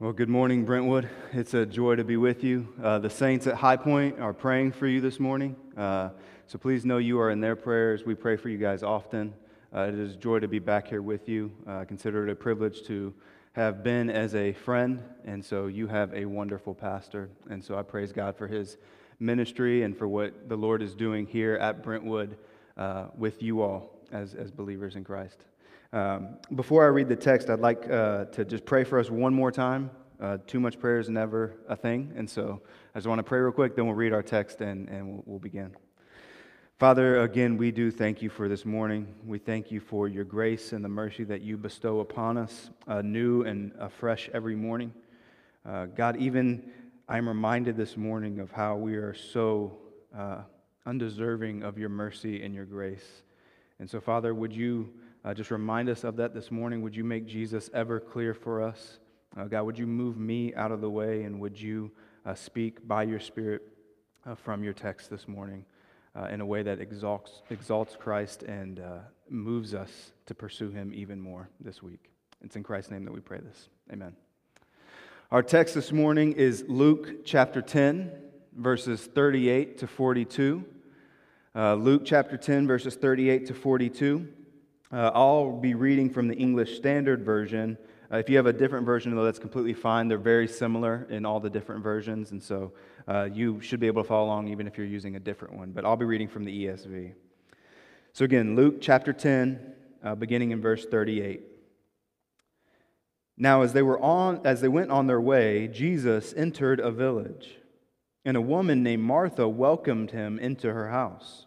Well, good morning, Brentwood. It's a joy to be with you. Uh, the saints at High Point are praying for you this morning. Uh, so please know you are in their prayers. We pray for you guys often. Uh, it is a joy to be back here with you. I consider it a privilege to have been as a friend, and so you have a wonderful pastor. And so I praise God for his ministry and for what the Lord is doing here at Brentwood uh, with you all as, as believers in Christ. Um, before I read the text, I'd like uh, to just pray for us one more time. Uh, too much prayer is never a thing. And so I just want to pray real quick, then we'll read our text and, and we'll, we'll begin. Father, again, we do thank you for this morning. We thank you for your grace and the mercy that you bestow upon us, uh, new and afresh every morning. Uh, God, even I'm reminded this morning of how we are so uh, undeserving of your mercy and your grace. And so, Father, would you uh, just remind us of that this morning. Would you make Jesus ever clear for us? Uh, God, would you move me out of the way and would you uh, speak by your Spirit uh, from your text this morning uh, in a way that exalts, exalts Christ and uh, moves us to pursue him even more this week? It's in Christ's name that we pray this. Amen. Our text this morning is Luke chapter 10, verses 38 to 42. Luke chapter 10, verses 38 to 42. Uh, I'll be reading from the English Standard Version. Uh, if you have a different version, though, that's completely fine. They're very similar in all the different versions, and so uh, you should be able to follow along even if you're using a different one. But I'll be reading from the ESV. So, again, Luke chapter 10, uh, beginning in verse 38. Now, as they, were on, as they went on their way, Jesus entered a village, and a woman named Martha welcomed him into her house.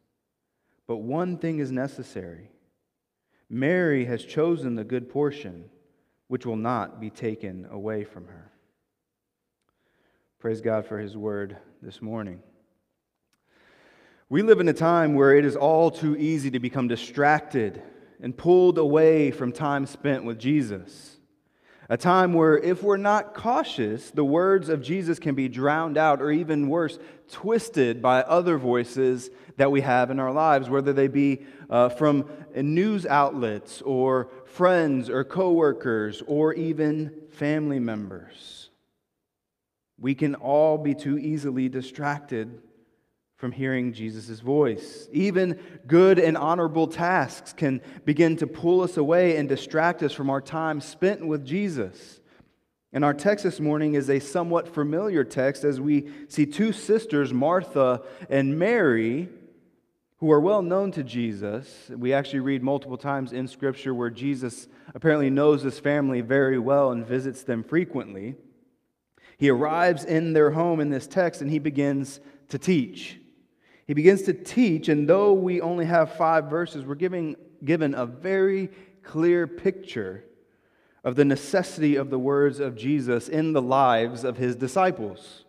but one thing is necessary. Mary has chosen the good portion, which will not be taken away from her. Praise God for his word this morning. We live in a time where it is all too easy to become distracted and pulled away from time spent with Jesus. A time where, if we're not cautious, the words of Jesus can be drowned out, or even worse, twisted by other voices that we have in our lives, whether they be uh, from news outlets, or friends, or coworkers, or even family members. We can all be too easily distracted from hearing Jesus' voice. Even good and honorable tasks can begin to pull us away and distract us from our time spent with Jesus. And our text this morning is a somewhat familiar text as we see two sisters, Martha and Mary, who are well known to Jesus. We actually read multiple times in Scripture where Jesus apparently knows this family very well and visits them frequently. He arrives in their home in this text and he begins to teach. He begins to teach, and though we only have five verses, we're giving, given a very clear picture of the necessity of the words of Jesus in the lives of his disciples.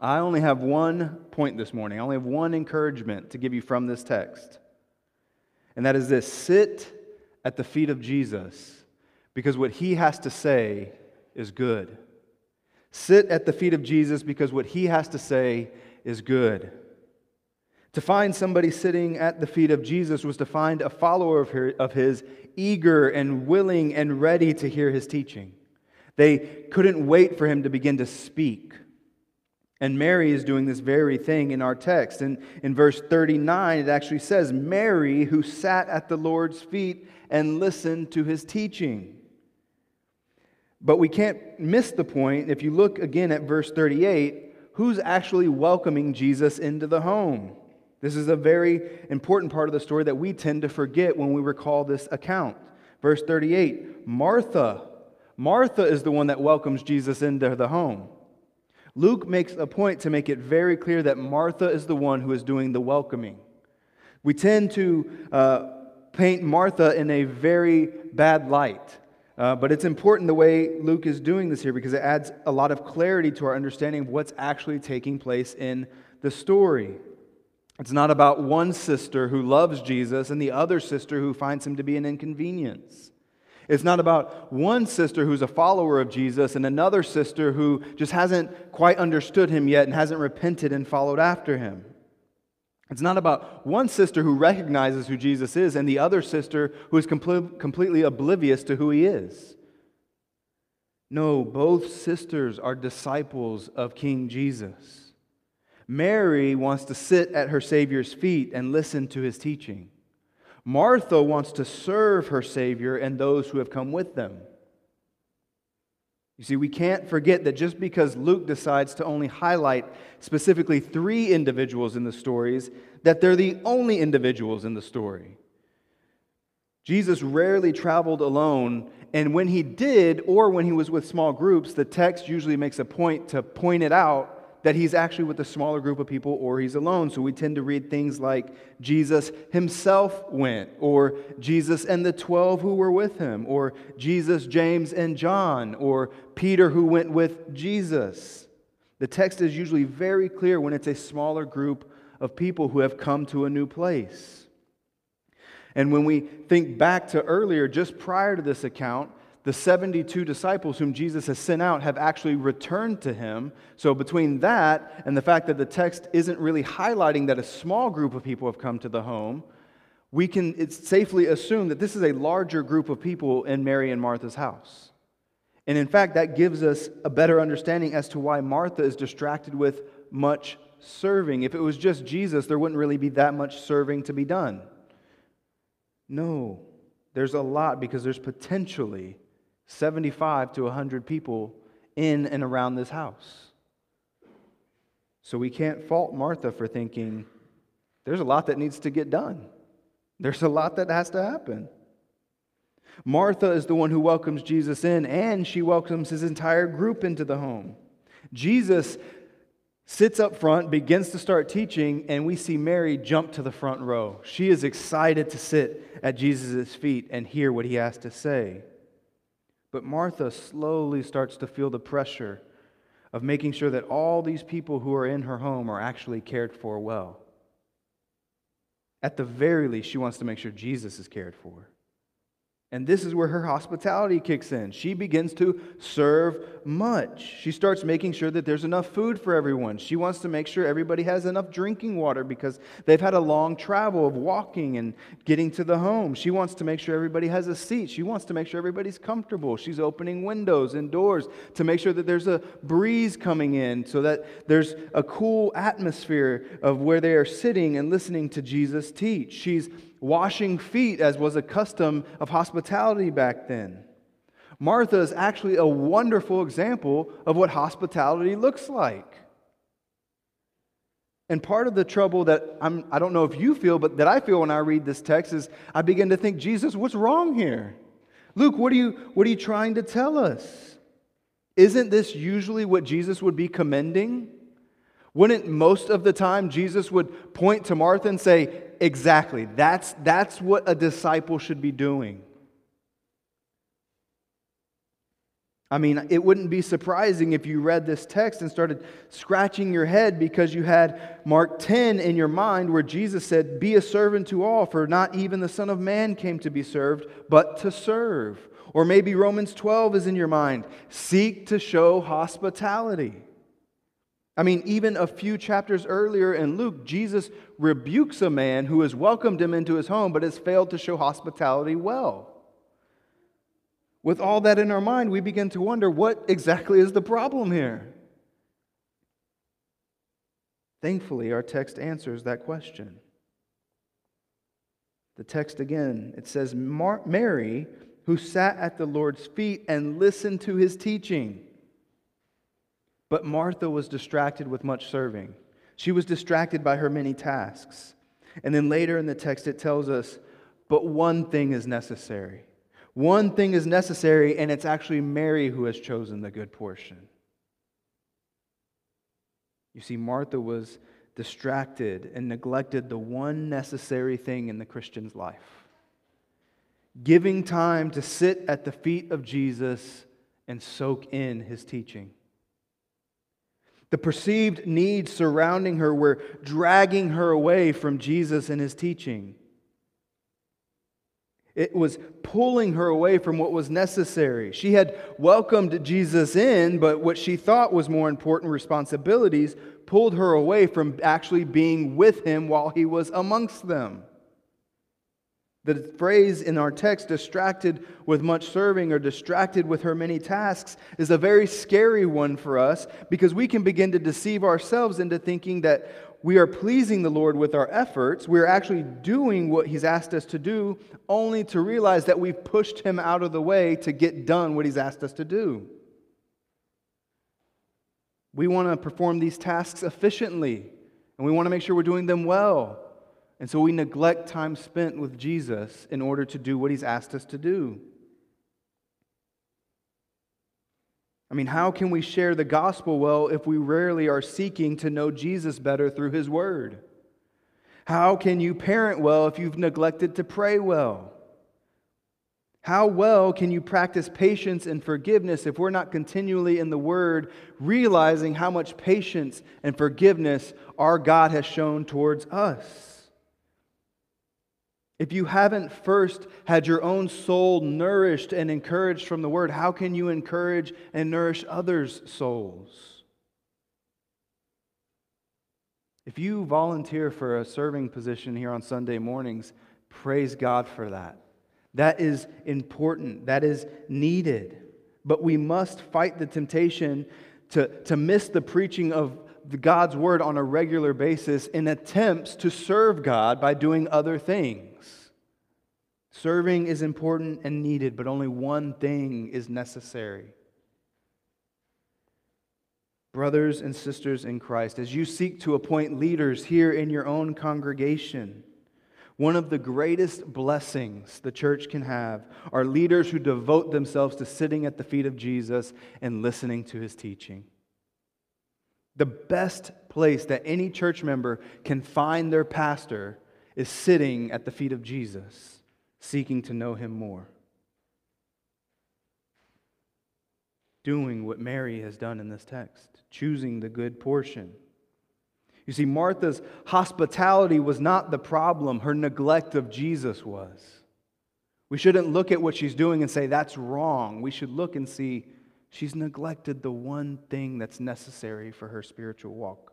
I only have one point this morning. I only have one encouragement to give you from this text. And that is this sit at the feet of Jesus because what he has to say is good. Sit at the feet of Jesus because what he has to say is good. To find somebody sitting at the feet of Jesus was to find a follower of his eager and willing and ready to hear his teaching. They couldn't wait for him to begin to speak. And Mary is doing this very thing in our text. And in verse 39, it actually says, Mary, who sat at the Lord's feet and listened to his teaching. But we can't miss the point. If you look again at verse 38, who's actually welcoming Jesus into the home? This is a very important part of the story that we tend to forget when we recall this account. Verse 38 Martha. Martha is the one that welcomes Jesus into the home. Luke makes a point to make it very clear that Martha is the one who is doing the welcoming. We tend to uh, paint Martha in a very bad light. Uh, but it's important the way Luke is doing this here because it adds a lot of clarity to our understanding of what's actually taking place in the story. It's not about one sister who loves Jesus and the other sister who finds him to be an inconvenience. It's not about one sister who's a follower of Jesus and another sister who just hasn't quite understood him yet and hasn't repented and followed after him. It's not about one sister who recognizes who Jesus is and the other sister who is complete, completely oblivious to who he is. No, both sisters are disciples of King Jesus. Mary wants to sit at her Savior's feet and listen to his teaching. Martha wants to serve her Savior and those who have come with them. You see, we can't forget that just because Luke decides to only highlight specifically three individuals in the stories, that they're the only individuals in the story. Jesus rarely traveled alone, and when he did, or when he was with small groups, the text usually makes a point to point it out that he's actually with a smaller group of people or he's alone. So we tend to read things like Jesus himself went, or Jesus and the 12 who were with him, or Jesus, James, and John, or Peter who went with Jesus. The text is usually very clear when it's a smaller group of people who have come to a new place. And when we think back to earlier, just prior to this account, the 72 disciples whom Jesus has sent out have actually returned to him. So, between that and the fact that the text isn't really highlighting that a small group of people have come to the home, we can safely assume that this is a larger group of people in Mary and Martha's house. And in fact, that gives us a better understanding as to why Martha is distracted with much serving. If it was just Jesus, there wouldn't really be that much serving to be done. No, there's a lot because there's potentially 75 to 100 people in and around this house. So we can't fault Martha for thinking there's a lot that needs to get done. There's a lot that has to happen. Martha is the one who welcomes Jesus in, and she welcomes his entire group into the home. Jesus sits up front, begins to start teaching, and we see Mary jump to the front row. She is excited to sit at Jesus' feet and hear what he has to say. But Martha slowly starts to feel the pressure of making sure that all these people who are in her home are actually cared for well. At the very least, she wants to make sure Jesus is cared for. And this is where her hospitality kicks in. She begins to serve much. She starts making sure that there's enough food for everyone. She wants to make sure everybody has enough drinking water because they've had a long travel of walking and getting to the home. She wants to make sure everybody has a seat. She wants to make sure everybody's comfortable. She's opening windows and doors to make sure that there's a breeze coming in so that there's a cool atmosphere of where they are sitting and listening to Jesus teach. She's washing feet, as was a custom of hospitality back then. Martha is actually a wonderful example of what hospitality looks like. And part of the trouble that I'm, I don't know if you feel, but that I feel when I read this text is I begin to think, Jesus, what's wrong here? Luke, what are you, what are you trying to tell us? Isn't this usually what Jesus would be commending? Wouldn't most of the time Jesus would point to Martha and say, Exactly. That's, that's what a disciple should be doing. I mean, it wouldn't be surprising if you read this text and started scratching your head because you had Mark 10 in your mind where Jesus said, Be a servant to all, for not even the Son of Man came to be served, but to serve. Or maybe Romans 12 is in your mind seek to show hospitality. I mean, even a few chapters earlier in Luke, Jesus rebukes a man who has welcomed him into his home but has failed to show hospitality well. With all that in our mind, we begin to wonder what exactly is the problem here? Thankfully, our text answers that question. The text again, it says, Mary, who sat at the Lord's feet and listened to his teaching. But Martha was distracted with much serving. She was distracted by her many tasks. And then later in the text, it tells us, but one thing is necessary. One thing is necessary, and it's actually Mary who has chosen the good portion. You see, Martha was distracted and neglected the one necessary thing in the Christian's life. giving time to sit at the feet of Jesus and soak in his teaching. The perceived needs surrounding her were dragging her away from Jesus and his teaching. It was pulling her away from what was necessary. She had welcomed Jesus in, but what she thought was more important responsibilities pulled her away from actually being with him while he was amongst them. The phrase in our text, distracted with much serving or distracted with her many tasks, is a very scary one for us because we can begin to deceive ourselves into thinking that we are pleasing the Lord with our efforts. We're actually doing what He's asked us to do, only to realize that we've pushed Him out of the way to get done what He's asked us to do. We want to perform these tasks efficiently, and we want to make sure we're doing them well. And so we neglect time spent with Jesus in order to do what he's asked us to do. I mean, how can we share the gospel well if we rarely are seeking to know Jesus better through his word? How can you parent well if you've neglected to pray well? How well can you practice patience and forgiveness if we're not continually in the Word, realizing how much patience and forgiveness our God has shown towards us? If you haven't first had your own soul nourished and encouraged from the Word, how can you encourage and nourish others' souls? If you volunteer for a serving position here on Sunday mornings, praise God for that. That is important, that is needed. But we must fight the temptation to, to miss the preaching of God's word on a regular basis in attempts to serve God by doing other things. Serving is important and needed, but only one thing is necessary. Brothers and sisters in Christ, as you seek to appoint leaders here in your own congregation, one of the greatest blessings the church can have are leaders who devote themselves to sitting at the feet of Jesus and listening to his teaching. The best place that any church member can find their pastor is sitting at the feet of Jesus seeking to know him more. Doing what Mary has done in this text, choosing the good portion. You see, Martha's hospitality was not the problem, her neglect of Jesus was. We shouldn't look at what she's doing and say, that's wrong. We should look and see, she's neglected the one thing that's necessary for her spiritual walk.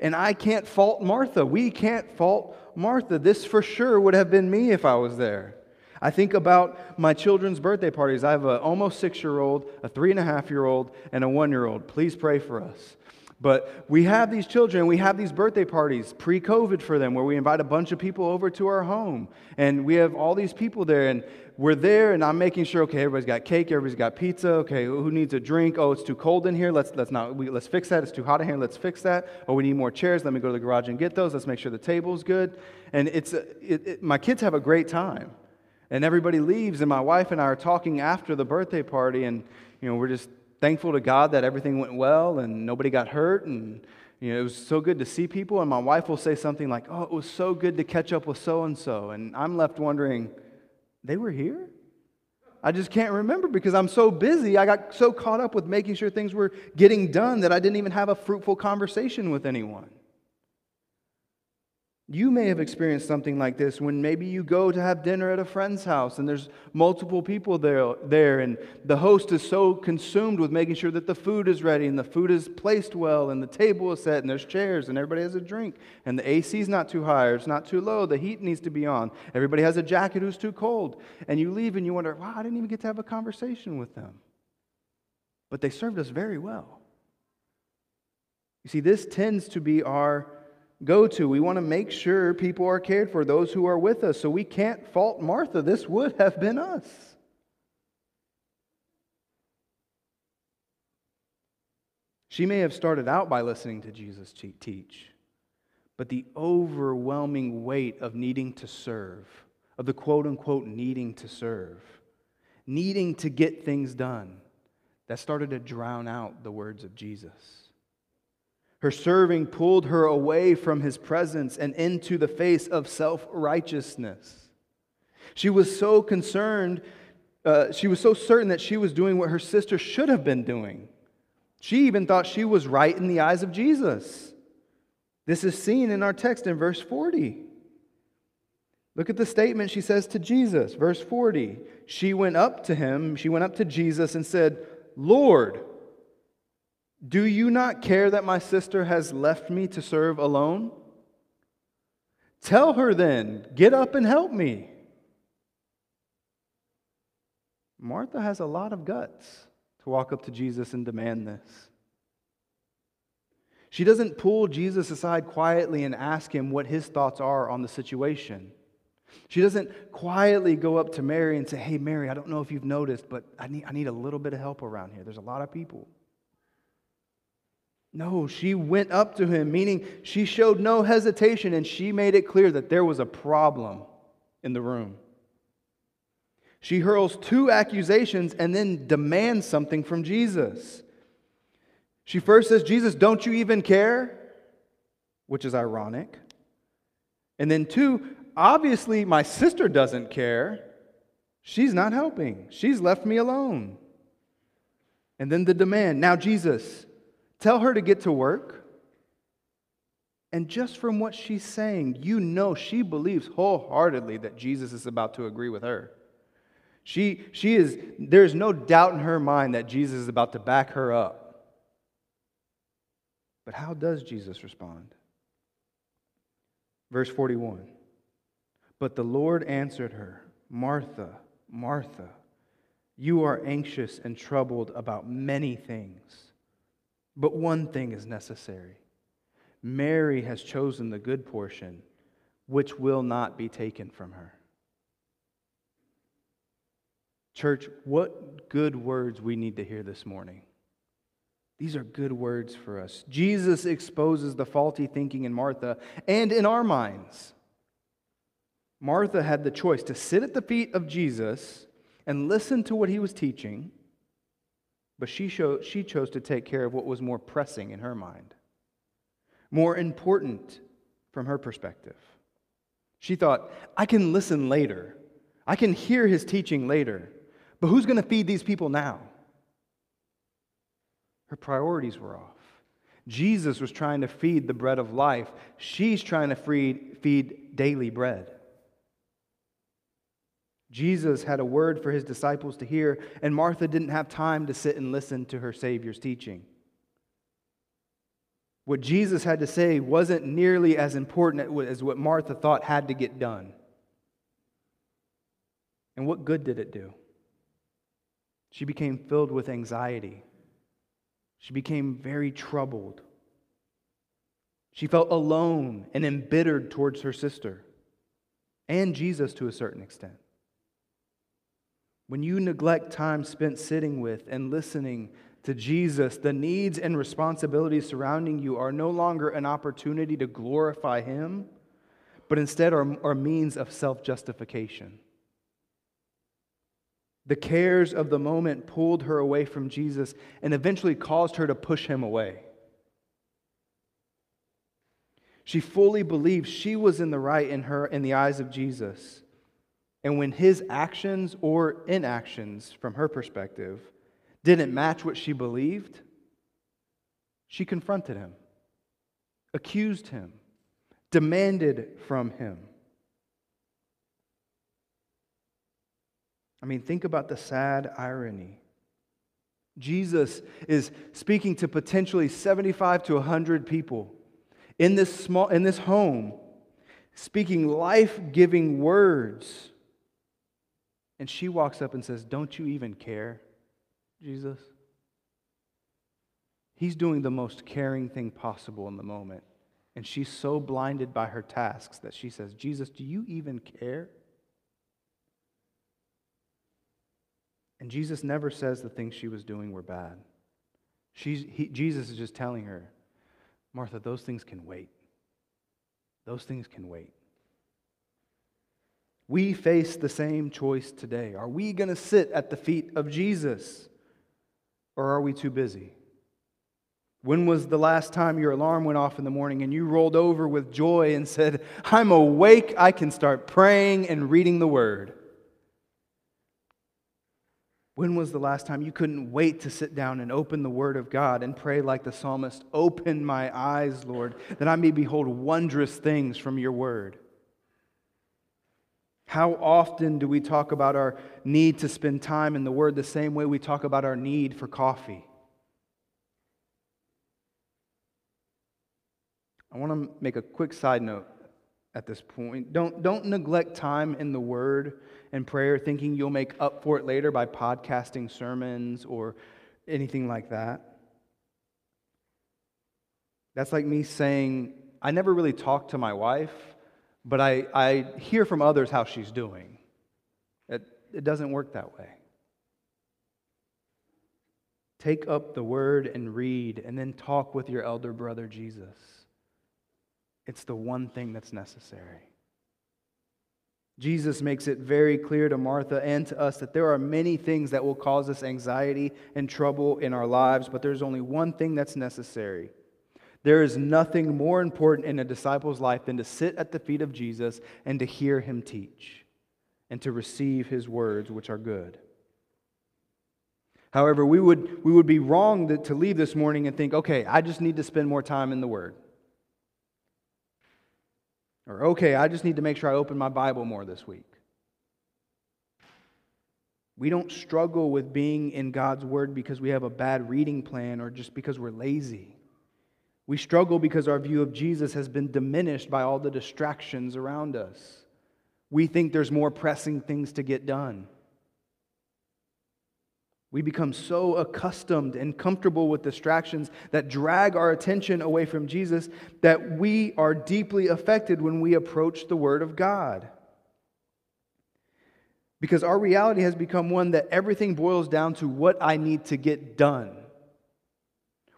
And I can't fault Martha. We can't fault Martha. This for sure would have been me if I was there. I think about my children's birthday parties. I have an almost six year old, a three and a half year old, and a one year old. Please pray for us. But we have these children, we have these birthday parties pre COVID for them where we invite a bunch of people over to our home. And we have all these people there, and we're there, and I'm making sure, okay, everybody's got cake, everybody's got pizza. Okay, who needs a drink? Oh, it's too cold in here. Let's, let's, not, we, let's fix that. It's too hot in here. Let's fix that. Oh, we need more chairs. Let me go to the garage and get those. Let's make sure the table's good. And it's, uh, it, it, my kids have a great time. And everybody leaves, and my wife and I are talking after the birthday party, and you know, we're just thankful to God that everything went well and nobody got hurt and you know, it was so good to see people. And my wife will say something like, Oh, it was so good to catch up with so and so. And I'm left wondering, They were here? I just can't remember because I'm so busy. I got so caught up with making sure things were getting done that I didn't even have a fruitful conversation with anyone. You may have experienced something like this when maybe you go to have dinner at a friend's house and there's multiple people there, there, and the host is so consumed with making sure that the food is ready and the food is placed well and the table is set and there's chairs and everybody has a drink and the AC is not too high or it's not too low. The heat needs to be on. Everybody has a jacket who's too cold. And you leave and you wonder, wow, I didn't even get to have a conversation with them. But they served us very well. You see, this tends to be our go to. We want to make sure people are cared for, those who are with us. So we can't fault Martha. This would have been us. She may have started out by listening to Jesus teach, but the overwhelming weight of needing to serve, of the quote unquote needing to serve, needing to get things done, that started to drown out the words of Jesus. Her serving pulled her away from his presence and into the face of self righteousness. She was so concerned, uh, she was so certain that she was doing what her sister should have been doing. She even thought she was right in the eyes of Jesus. This is seen in our text in verse 40. Look at the statement she says to Jesus, verse 40. She went up to him, she went up to Jesus and said, Lord, do you not care that my sister has left me to serve alone? Tell her then, get up and help me. Martha has a lot of guts to walk up to Jesus and demand this. She doesn't pull Jesus aside quietly and ask him what his thoughts are on the situation. She doesn't quietly go up to Mary and say, Hey, Mary, I don't know if you've noticed, but I need, I need a little bit of help around here. There's a lot of people. No, she went up to him, meaning she showed no hesitation and she made it clear that there was a problem in the room. She hurls two accusations and then demands something from Jesus. She first says, Jesus, don't you even care? Which is ironic. And then, two, obviously my sister doesn't care. She's not helping, she's left me alone. And then the demand now, Jesus, tell her to get to work. And just from what she's saying, you know she believes wholeheartedly that Jesus is about to agree with her. She, she is, there's no doubt in her mind that Jesus is about to back her up. But how does Jesus respond? Verse 41 But the Lord answered her, Martha, Martha, you are anxious and troubled about many things, but one thing is necessary. Mary has chosen the good portion, which will not be taken from her. Church, what good words we need to hear this morning. These are good words for us. Jesus exposes the faulty thinking in Martha and in our minds. Martha had the choice to sit at the feet of Jesus and listen to what he was teaching, but she, showed, she chose to take care of what was more pressing in her mind, more important from her perspective. She thought, I can listen later, I can hear his teaching later. But who's going to feed these people now? Her priorities were off. Jesus was trying to feed the bread of life. She's trying to feed, feed daily bread. Jesus had a word for his disciples to hear, and Martha didn't have time to sit and listen to her Savior's teaching. What Jesus had to say wasn't nearly as important as what Martha thought had to get done. And what good did it do? She became filled with anxiety. She became very troubled. She felt alone and embittered towards her sister and Jesus to a certain extent. When you neglect time spent sitting with and listening to Jesus, the needs and responsibilities surrounding you are no longer an opportunity to glorify Him, but instead are, are means of self justification. The cares of the moment pulled her away from Jesus and eventually caused her to push him away. She fully believed she was in the right in her in the eyes of Jesus. And when his actions or inactions from her perspective didn't match what she believed, she confronted him, accused him, demanded from him. I mean, think about the sad irony. Jesus is speaking to potentially 75 to 100 people in this small in this home speaking life-giving words. And she walks up and says, "Don't you even care, Jesus?" He's doing the most caring thing possible in the moment. And she's so blinded by her tasks that she says, "Jesus, do you even care?" And Jesus never says the things she was doing were bad. She's, he, Jesus is just telling her, Martha, those things can wait. Those things can wait. We face the same choice today. Are we going to sit at the feet of Jesus or are we too busy? When was the last time your alarm went off in the morning and you rolled over with joy and said, I'm awake, I can start praying and reading the word? When was the last time you couldn't wait to sit down and open the Word of God and pray like the psalmist, Open my eyes, Lord, that I may behold wondrous things from your Word? How often do we talk about our need to spend time in the Word the same way we talk about our need for coffee? I want to make a quick side note at this point. Don't, don't neglect time in the Word and prayer thinking you'll make up for it later by podcasting sermons or anything like that. That's like me saying, I never really talk to my wife, but I, I hear from others how she's doing. It, it doesn't work that way. Take up the word and read, and then talk with your elder brother Jesus. It's the one thing that's necessary. Jesus makes it very clear to Martha and to us that there are many things that will cause us anxiety and trouble in our lives, but there's only one thing that's necessary. There is nothing more important in a disciple's life than to sit at the feet of Jesus and to hear him teach and to receive his words, which are good. However, we would, we would be wrong to, leave this morning and think, okay, I just need to spend more time in the Word. Or, okay, I just need to make sure I open my Bible more this week. We don't struggle with being in God's Word because we have a bad reading plan or just because we're lazy. We struggle because our view of Jesus has been diminished by all the distractions around us. We think there's more pressing things to get done. We become so accustomed and comfortable with distractions that drag our attention away from Jesus that we are deeply affected when we approach the Word of God. Because our reality has become one that everything boils down to what I need to get done.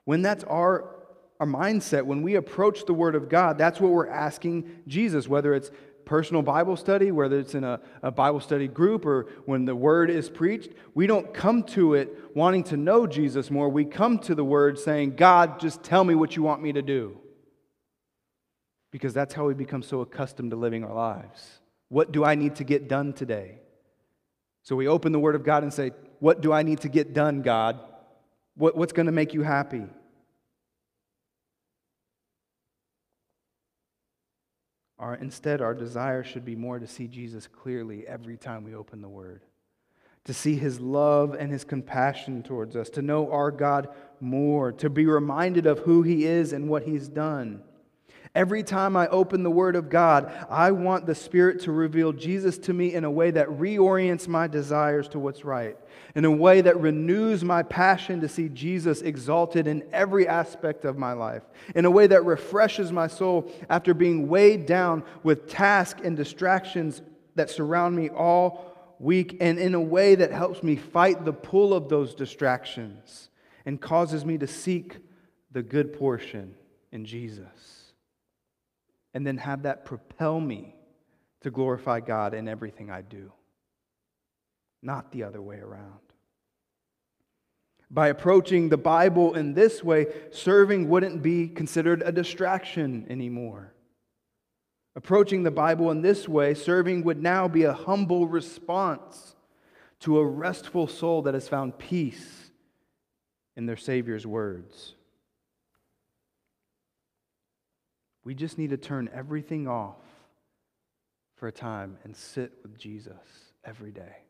When that's our, our mindset, when we approach the Word of God, that's what we're asking Jesus, whether it's personal Bible study, whether it's in a, a, Bible study group or when the word is preached, we don't come to it wanting to know Jesus more. We come to the word saying, God, just tell me what you want me to do. Because that's how we become so accustomed to living our lives. What do I need to get done today? So we open the word of God and say, What do I need to get done, God? What, what's going to make you happy? Our, instead, our desire should be more to see Jesus clearly every time we open the Word, to see His love and His compassion towards us, to know our God more, to be reminded of who He is and what He's done. Every time I open the Word of God, I want the Spirit to reveal Jesus to me in a way that reorients my desires to what's right, in a way that renews my passion to see Jesus exalted in every aspect of my life, in a way that refreshes my soul after being weighed down with tasks and distractions that surround me all week, and in a way that helps me fight the pull of those distractions and causes me to seek the good portion in Jesus and then have that propel me to glorify God in everything I do, not the other way around. By approaching the Bible in this way, serving wouldn't be considered a distraction anymore. Approaching the Bible in this way, serving would now be a humble response to a restful soul that has found peace in their Savior's words. We just need to turn everything off for a time and sit with Jesus every day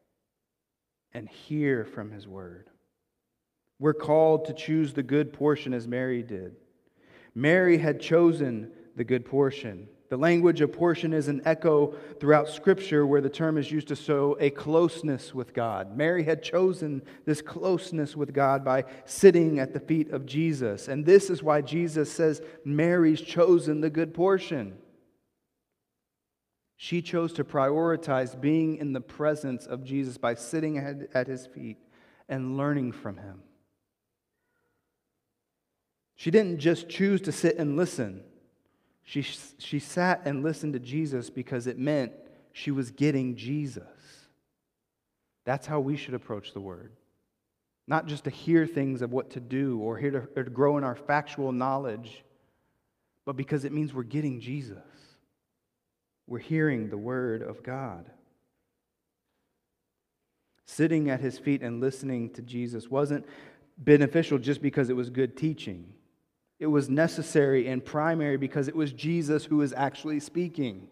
and hear from his word. We're called to choose the good portion as Mary did. Mary had chosen the good portion. The language of portion is an echo throughout Scripture where the term is used to show a closeness with God. Mary had chosen this closeness with God by sitting at the feet of Jesus. And this is why Jesus says Mary's chosen the good portion. She chose to prioritize being in the presence of Jesus by sitting at his feet and learning from him. She didn't just choose to sit and listen. She, she sat and listened to Jesus because it meant she was getting Jesus. That's how we should approach the Word. Not just to hear things of what to do or, here to, or to grow in our factual knowledge, but because it means we're getting Jesus. We're hearing the Word of God. Sitting at his feet and listening to Jesus wasn't beneficial just because it was good teaching. It was necessary and primary because it was Jesus who was actually speaking.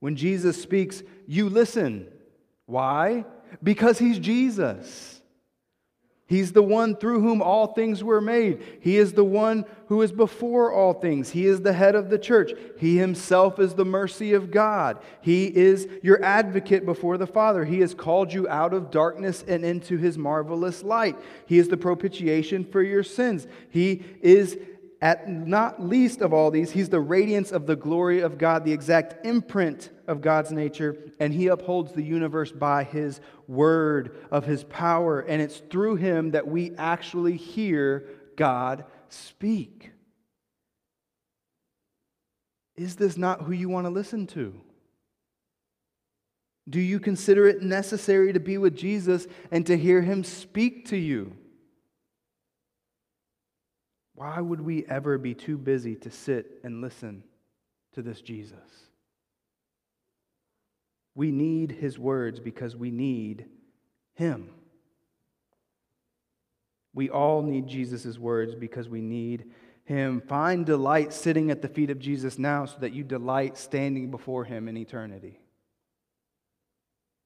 When Jesus speaks, you listen. Why? Because he's Jesus. He's the one through whom all things were made. He is the one who is before all things. He is the head of the church. He himself is the mercy of God. He is your advocate before the Father. He has called you out of darkness and into his marvelous light. He is the propitiation for your sins. He is at not least of all these, he's the radiance of the glory of God, the exact imprint of God's nature, and he upholds the universe by his word of his power. And it's through him that we actually hear God speak. Is this not who you want to listen to? Do you consider it necessary to be with Jesus and to hear him speak to you? Why would we ever be too busy to sit and listen to this Jesus? We need his words because we need him. We all need Jesus' words because we need him. Find delight sitting at the feet of Jesus now so that you delight standing before him in eternity.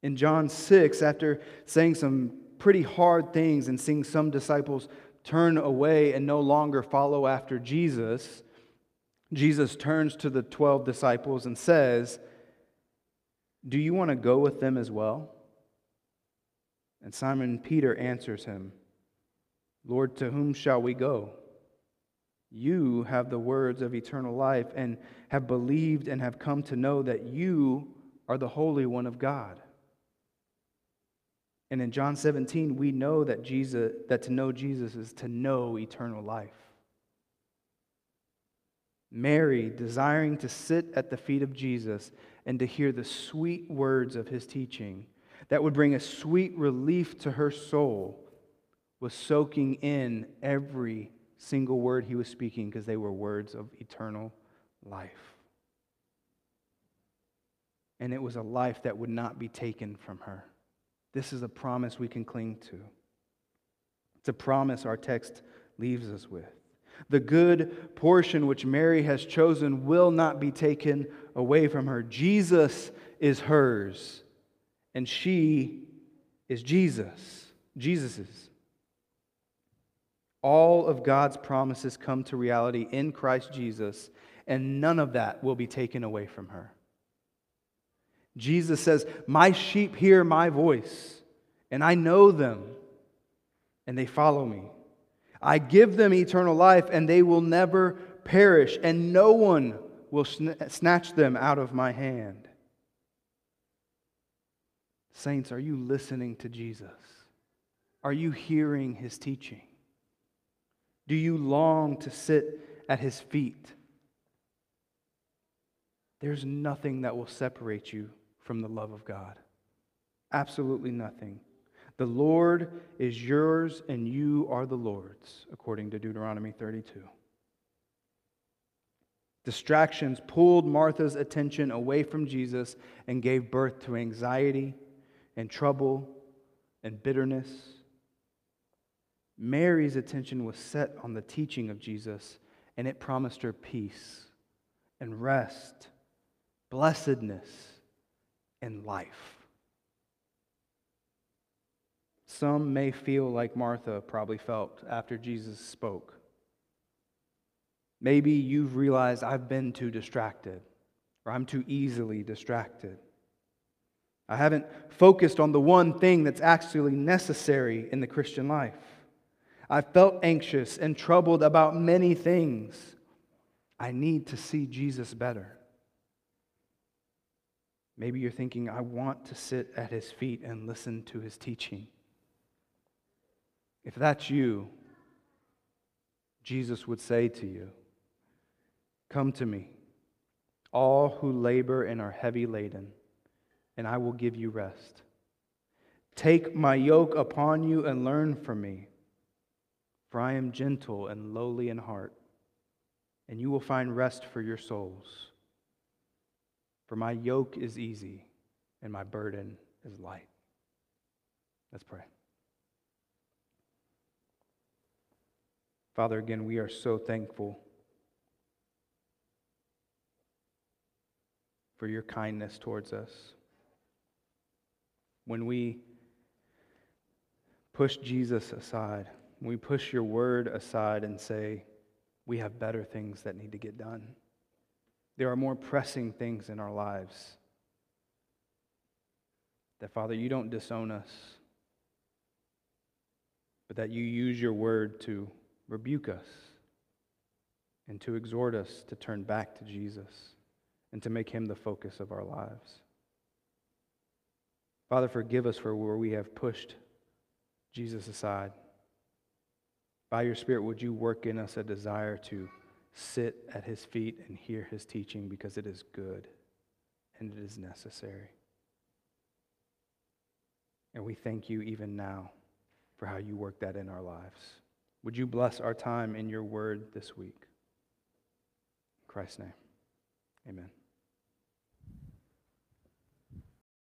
In John 6, after saying some pretty hard things and seeing some disciples turn away and no longer follow after Jesus, Jesus turns to the 12 disciples and says, Do you want to go with them as well? And Simon Peter answers him, Lord, to whom shall we go? You have the words of eternal life and have believed and have come to know that you are the Holy One of God. And in John 17, we know that Jesus that to know Jesus is to know eternal life. Mary, desiring to sit at the feet of Jesus and to hear the sweet words of his teaching that would bring a sweet relief to her soul, was soaking in every single word he was speaking because they were words of eternal life. And it was a life that would not be taken from her. This is a promise we can cling to. It's a promise our text leaves us with. The good portion which Mary has chosen will not be taken away from her. Jesus is hers, and she is Jesus. Jesus's. All of God's promises come to reality in Christ Jesus, and none of that will be taken away from her. Jesus says, My sheep hear my voice, and I know them, and they follow me. I give them eternal life, and they will never perish, and no one will snatch them out of my hand. Saints, are you listening to Jesus? Are you hearing his teaching? Do you long to sit at his feet? There's nothing that will separate you from the love of God. Absolutely nothing. The Lord is yours and you are the Lord's, according to Deuteronomy 32. Distractions pulled Martha's attention away from Jesus and gave birth to anxiety and trouble and bitterness. Mary's attention was set on the teaching of Jesus, and it promised her peace and rest, blessedness and life. Some may feel like Martha probably felt after Jesus spoke. Maybe you've realized I've been too distracted, or I'm too easily distracted. I haven't focused on the one thing that's actually necessary in the Christian life. I've felt anxious and troubled about many things. I need to see Jesus better. Maybe you're thinking, I want to sit at his feet and listen to his teaching. If that's you, Jesus would say to you, Come to me, all who labor and are heavy laden, and I will give you rest. Take my yoke upon you and learn from me, for I am gentle and lowly in heart, and you will find rest for your souls. For my yoke is easy and my burden is light. Let's pray. Father, again, we are so thankful for your kindness towards us. When we push Jesus aside, we push your word aside and say, we have better things that need to get done. There are more pressing things in our lives. That, Father, you don't disown us, but that you use your word to rebuke us and to exhort us to turn back to Jesus and to make him the focus of our lives. Father, forgive us for where we have pushed Jesus aside. By your Spirit, would you work in us a desire to sit at his feet and hear his teaching because it is good and it is necessary. And we thank you even now for how you work that in our lives. Would you bless our time in your word this week? In Christ's name, amen.